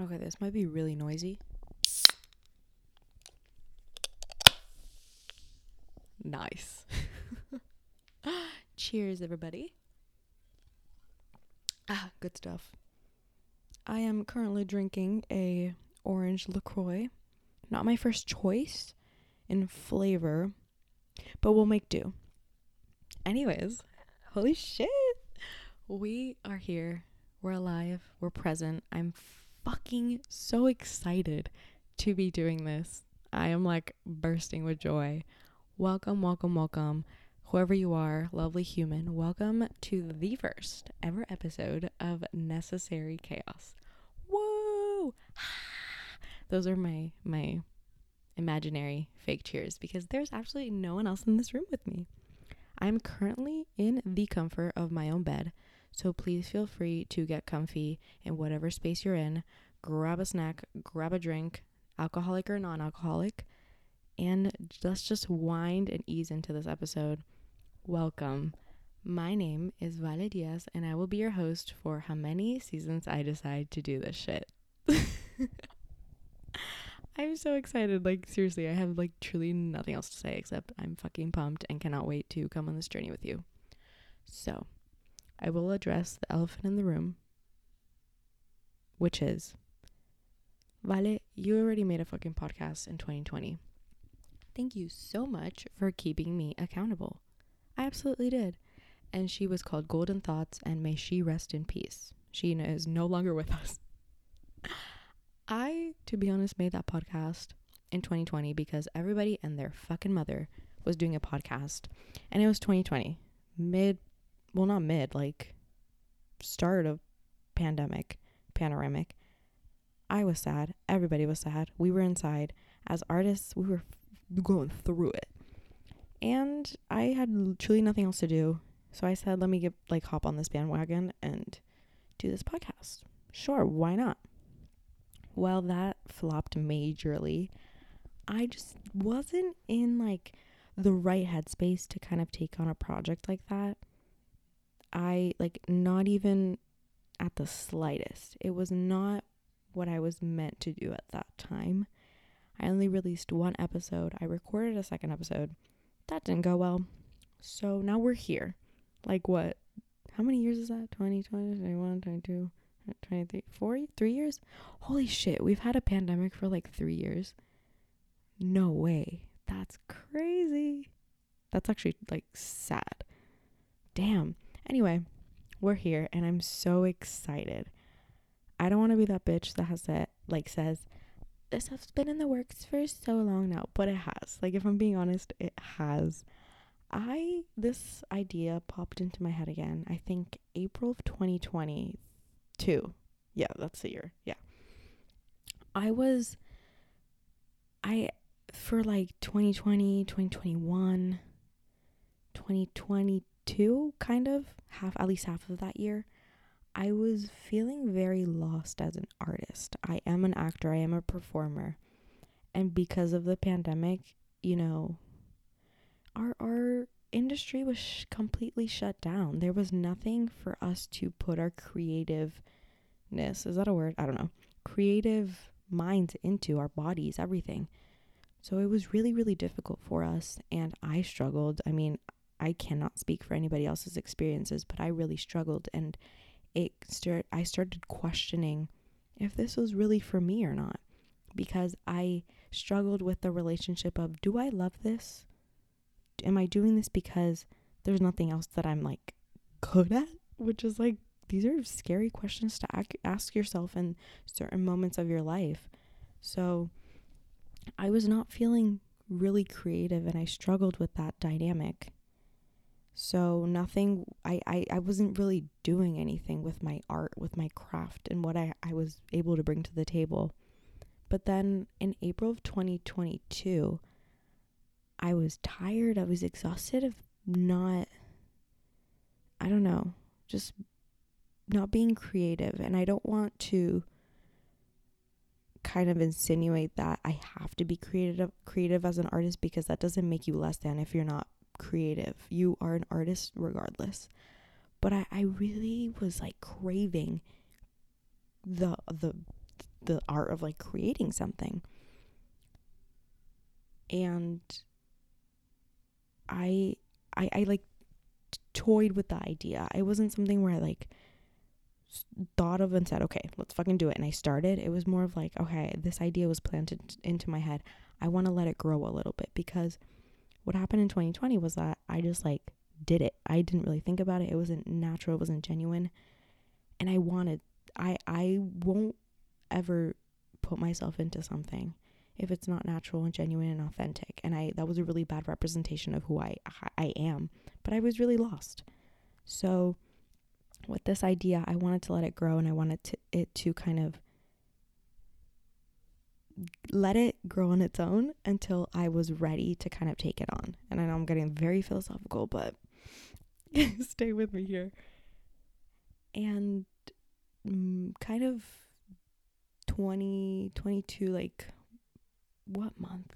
Okay, this might be really noisy. Nice. Cheers, everybody. Ah, good stuff. I am currently drinking a orange LaCroix. Not my first choice in flavor, but we'll make do. Anyways, holy shit. We are here. We're alive. We're present. I'm fucking so excited to be doing this. I am like bursting with joy. Welcome, welcome, welcome. Whoever you are, lovely human, welcome to the first ever episode of Necessary Chaos. Whoa! Those are my my imaginary fake cheers because there's absolutely no one else in this room with me. I'm currently in the comfort of my own bed, so please feel free to get comfy in whatever space you're in. Grab a snack, grab a drink, alcoholic or non alcoholic, and let's just wind and ease into this episode. Welcome. My name is Vale Diaz, and I will be your host for how many seasons I decide to do this shit. I'm so excited. Like, seriously, I have like truly nothing else to say except I'm fucking pumped and cannot wait to come on this journey with you. So, I will address the elephant in the room, which is Vale, you already made a fucking podcast in 2020. Thank you so much for keeping me accountable. I absolutely did. And she was called Golden Thoughts, and may she rest in peace. She is no longer with us. I, to be honest, made that podcast in 2020 because everybody and their fucking mother was doing a podcast. And it was 2020. Mid, well, not mid, like start of pandemic, panoramic. I was sad. Everybody was sad. We were inside. As artists, we were going through it. And I had truly nothing else to do. So I said, let me get like hop on this bandwagon and do this podcast. Sure, why not? Well, that flopped majorly. I just wasn't in like the right headspace to kind of take on a project like that. I like not even at the slightest. It was not what I was meant to do at that time. I only released one episode. I recorded a second episode. That didn't go well. So now we're here. Like what? How many years is that? 20, 20, 21, 22, 23, 4, 3 years? Holy shit, we've had a pandemic for like 3 years. No way. That's crazy. That's actually like sad. Damn. Anyway, we're here and I'm so excited. I don't want to be that bitch that has that like says this stuff's been in the works for so long now, but it has. Like if I'm being honest, it has. I this idea popped into my head again. I think April of 2022. Yeah, that's the year. Yeah. I was I for like 2020, 2021, 2022 kind of half at least half of that year. I was feeling very lost as an artist. I am an actor, I am a performer. And because of the pandemic, you know, our our industry was sh- completely shut down. There was nothing for us to put our creativeness, is that a word? I don't know. Creative minds into our bodies, everything. So it was really really difficult for us and I struggled. I mean, I cannot speak for anybody else's experiences, but I really struggled and it start I started questioning if this was really for me or not because I struggled with the relationship of do I love this? Am I doing this because there's nothing else that I'm like good at? Which is like these are scary questions to ask yourself in certain moments of your life. So I was not feeling really creative and I struggled with that dynamic. So nothing I, I, I wasn't really doing anything with my art, with my craft and what I, I was able to bring to the table. But then in April of 2022, I was tired, I was exhausted of not I don't know, just not being creative and I don't want to kind of insinuate that I have to be creative creative as an artist because that doesn't make you less than if you're not creative. You are an artist regardless. But I, I really was like craving the the the art of like creating something. And I I I like toyed with the idea. It wasn't something where I like thought of and said, "Okay, let's fucking do it." And I started. It was more of like, "Okay, this idea was planted into my head. I want to let it grow a little bit because what happened in 2020 was that I just like did it. I didn't really think about it. It wasn't natural, it wasn't genuine. And I wanted I I won't ever put myself into something if it's not natural and genuine and authentic. And I that was a really bad representation of who I I am, but I was really lost. So with this idea, I wanted to let it grow and I wanted to, it to kind of let it grow on its own until I was ready to kind of take it on. And I know I'm getting very philosophical, but stay with me here. And mm, kind of 2022, like what month?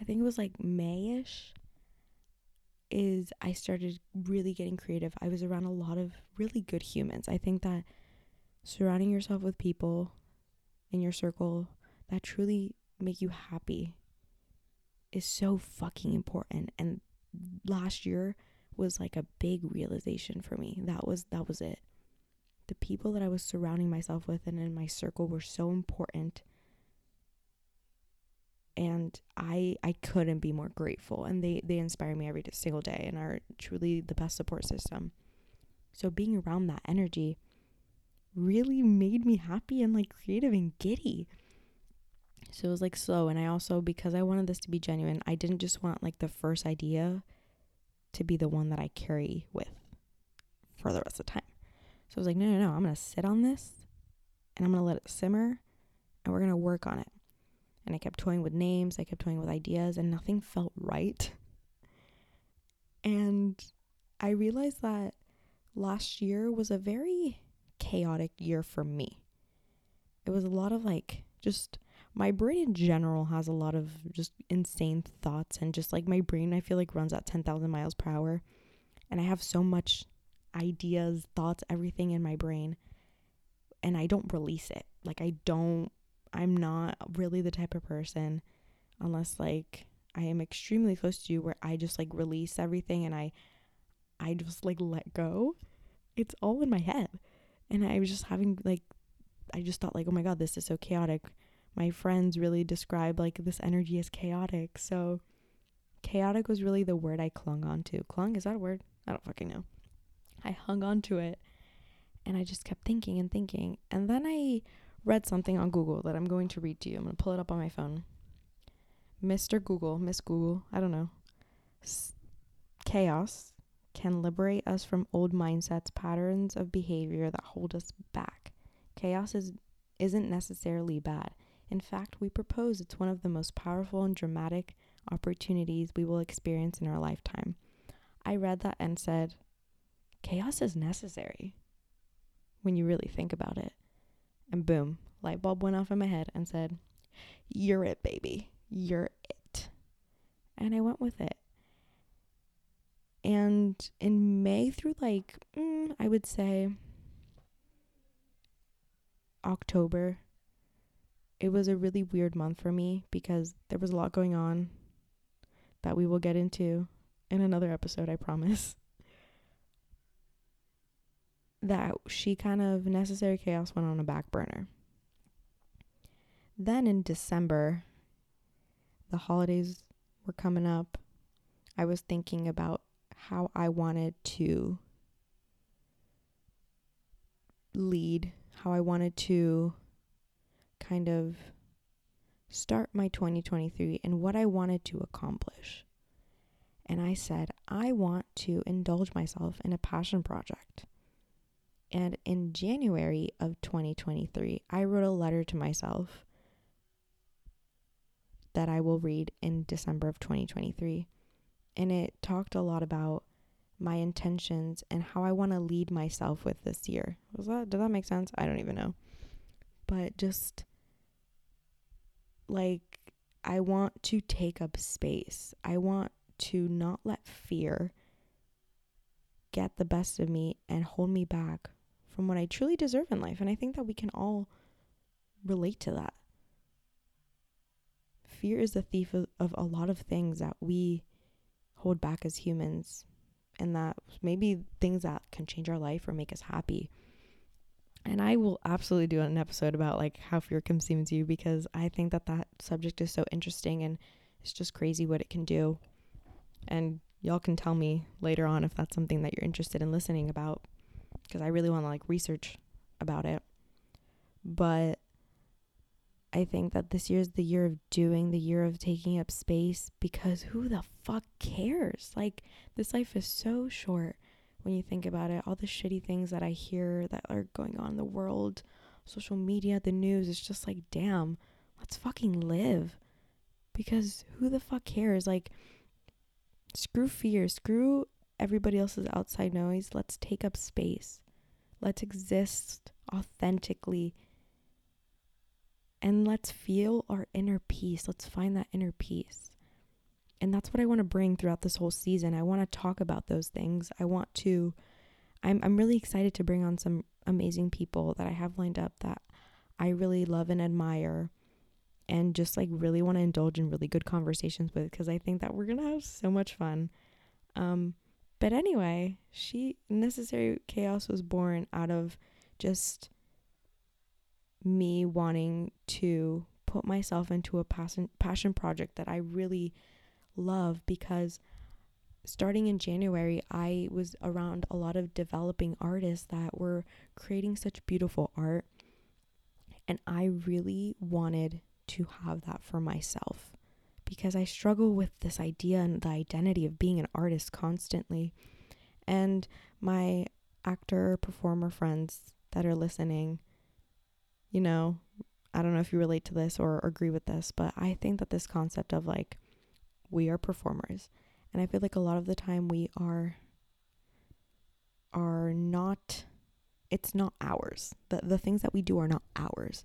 I think it was like Mayish. Is I started really getting creative. I was around a lot of really good humans. I think that surrounding yourself with people in your circle that truly make you happy is so fucking important. And last year was like a big realization for me. That was that was it. The people that I was surrounding myself with and in my circle were so important and I I couldn't be more grateful and they they inspire me every single day and are truly the best support system. So being around that energy really made me happy and like creative and giddy. So it was like slow and I also because I wanted this to be genuine, I didn't just want like the first idea to be the one that I carry with for the rest of the time. So I was like, no, no, no, I'm going to sit on this and I'm going to let it simmer and we're going to work on it. And I kept toying with names, I kept toying with ideas, and nothing felt right. And I realized that last year was a very chaotic year for me. It was a lot of like just my brain in general has a lot of just insane thoughts and just like my brain I feel like runs at 10,000 miles per hour and I have so much ideas, thoughts, everything in my brain and I don't release it. Like I don't I'm not really the type of person unless like I am extremely close to you where I just like release everything and I I just like let go. It's all in my head. And I was just having like I just thought like, "Oh my god, this is so chaotic." My friends really describe like this energy as chaotic. So chaotic was really the word I clung on to. Clung is that a word? I don't fucking know. I hung on to it and I just kept thinking and thinking. And then I read something on Google that I'm going to read to you. I'm going to pull it up on my phone. Mr. Google, Miss Google, I don't know. S- chaos can liberate us from old mindsets, patterns of behavior that hold us back. Chaos is isn't necessarily bad. In fact, we propose it's one of the most powerful and dramatic opportunities we will experience in our lifetime. I read that and said, chaos is necessary when you really think about it. And boom, light bulb went off in my head and said, You're it, baby. You're it. And I went with it. And in May through like, mm, I would say October, it was a really weird month for me because there was a lot going on that we will get into in another episode, I promise. that she kind of necessary chaos went on a back burner. Then in December, the holidays were coming up. I was thinking about how I wanted to lead, how I wanted to kind of start my 2023 and what I wanted to accomplish. And I said, I want to indulge myself in a passion project. And in January of 2023, I wrote a letter to myself that I will read in December of 2023. And it talked a lot about my intentions and how I want to lead myself with this year. Was that did that make sense? I don't even know. But just like I want to take up space. I want to not let fear get the best of me and hold me back from what I truly deserve in life. And I think that we can all relate to that. Fear is the thief of, of a lot of things that we hold back as humans, and that maybe things that can change our life or make us happy. And I will absolutely do an episode about like how fear consumes you because I think that that subject is so interesting and it's just crazy what it can do. And y'all can tell me later on if that's something that you're interested in listening about because I really want to like research about it. But I think that this year is the year of doing, the year of taking up space because who the fuck cares? Like, this life is so short when you think about it. All the shitty things that I hear that are going on in the world, social media, the news, it's just like, damn, let's fucking live. Because who the fuck cares? Like, screw fear, screw everybody else's outside noise. Let's take up space. Let's exist authentically and let's feel our inner peace. Let's find that inner peace. And that's what I want to bring throughout this whole season. I want to talk about those things. I want to I'm I'm really excited to bring on some amazing people that I have lined up that I really love and admire and just like really want to indulge in really good conversations with because I think that we're going to have so much fun. Um but anyway, she necessary chaos was born out of just me wanting to put myself into a passion passion project that I really love because starting in January I was around a lot of developing artists that were creating such beautiful art. And I really wanted to have that for myself because I struggle with this idea and the identity of being an artist constantly. And my actor performer friends that are listening you know, I don't know if you relate to this or agree with this, but I think that this concept of like we are performers and I feel like a lot of the time we are are not it's not ours. The the things that we do are not ours.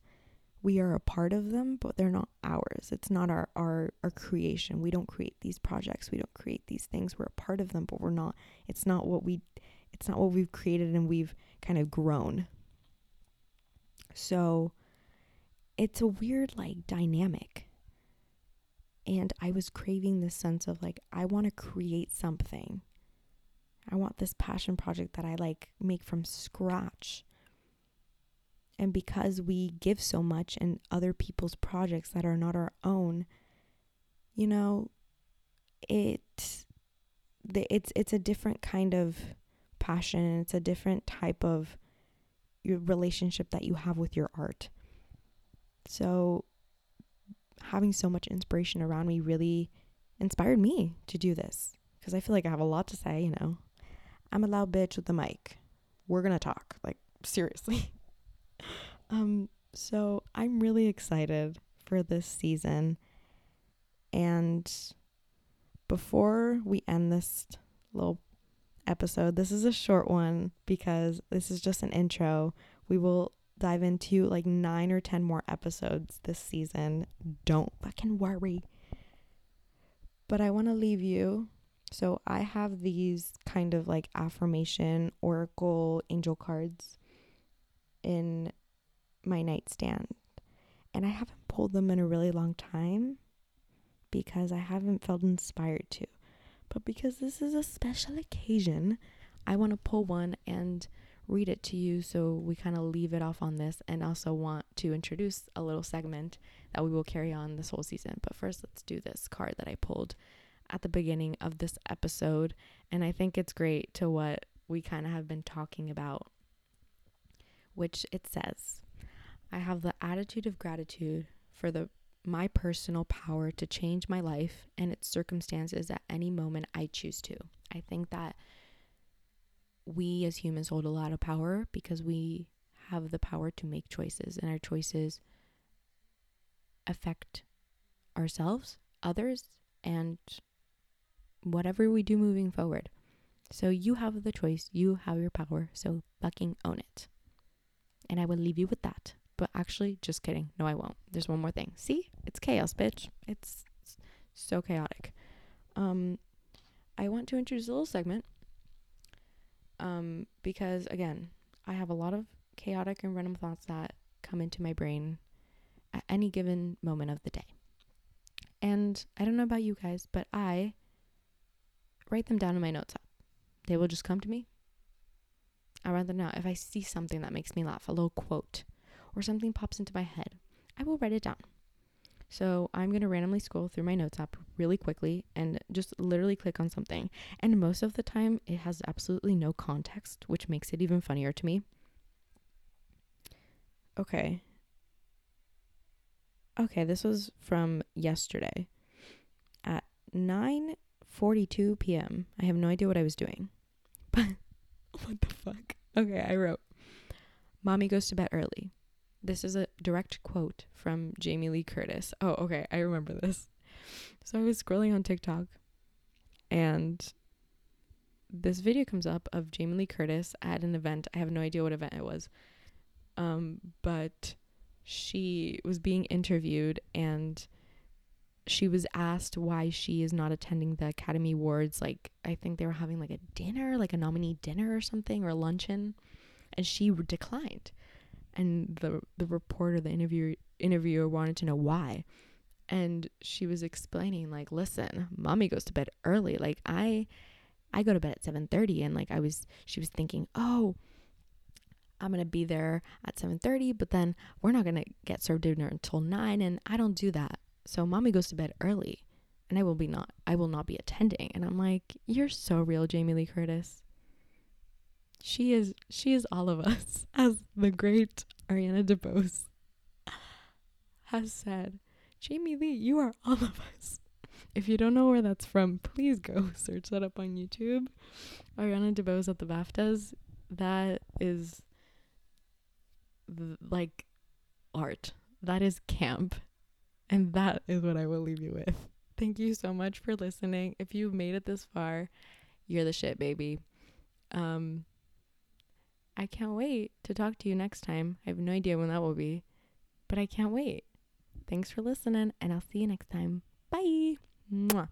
We are a part of them, but they're not ours. It's not our our our creation. We don't create these projects. We don't create these things. We're a part of them, but we're not it's not what we it's not what we've created and we've kind of grown so it's a weird like dynamic. And I was craving this sense of like, I want to create something. I want this passion project that I like make from scratch. And because we give so much in other people's projects that are not our own, you know, it the, it's it's a different kind of passion. It's a different type of your relationship that you have with your art. So having so much inspiration around me really inspired me to do this because I feel like I have a lot to say, you know. I'm a loud bitch with the mic. We're going to talk, like seriously. um so I'm really excited for this season. And before we end this little episode. This is a short one because this is just an intro. We will dive into like nine or 10 more episodes this season. Don't fucking worry. But I want to leave you. So I have these kind of like affirmation, oracle, angel cards in my nightstand. And I haven't pulled them in a really long time because I haven't felt inspired to. But because this is a special occasion, I want to pull one and read it to you so we kind of leave it off on this and also want to introduce a little segment that we will carry on this whole season. But first, let's do this card that I pulled at the beginning of this episode. And I think it's great to what we kind of have been talking about, which it says I have the attitude of gratitude for the my personal power to change my life and its circumstances at any moment I choose to. I think that we as humans hold a lot of power because we have the power to make choices, and our choices affect ourselves, others, and whatever we do moving forward. So you have the choice, you have your power, so fucking own it. And I will leave you with that. But actually, just kidding. No, I won't. There's one more thing. See? It's chaos, bitch. It's, so chaotic. Um, I want to introduce a little segment. Um, because again, I have a lot of chaotic and random thoughts that come into my brain at any given moment of the day. And I don't know about you guys, but I write them down in my notes app. They will just come to me. I rather know if I see something that makes me laugh, a little quote, or something pops into my head, I will write it down. So I'm going to randomly scroll through my notes app really quickly and just literally click on something. And most of the time, it has absolutely no context, which makes it even funnier to me. Okay. Okay, this was from yesterday at 9:42 p.m. I have no idea what I was doing. But what the fuck? Okay, I wrote Mommy goes to bed early. This is a direct quote from Jamie Lee Curtis. Oh, okay, I remember this. So I was scrolling on TikTok and this video comes up of Jamie Lee Curtis at an event. I have no idea what event it was. Um, but she was being interviewed and she was asked why she is not attending the Academy Awards. Like, I think they were having like a dinner, like a nominee dinner or something, or luncheon. And she declined and the the reporter the interviewer interviewer wanted to know why. And she was explaining like listen mommy goes to bed early. Like i i go to bed at 7:30 and like i was she was thinking oh i'm going to be there at 7:30 but then we're not going to get served dinner until 9 and i don't do that. So mommy goes to bed early and i will be not i will not be attending. And i'm like you're so real jamie lee curtis she is she is all of us, as the great Ariana DeBose has said. Jamie Lee, you are all of us. If you don't know where that's from, please go search that up on YouTube. Ariana DeBose at the BAFTAs. That is th- like art. That is camp. And that is what I will leave you with. Thank you so much for listening. If you've made it this far, you're the shit, baby. Um, I can't wait to talk to you next time. I have no idea when that will be, but I can't wait. Thanks for listening, and I'll see you next time. Bye. Mwah.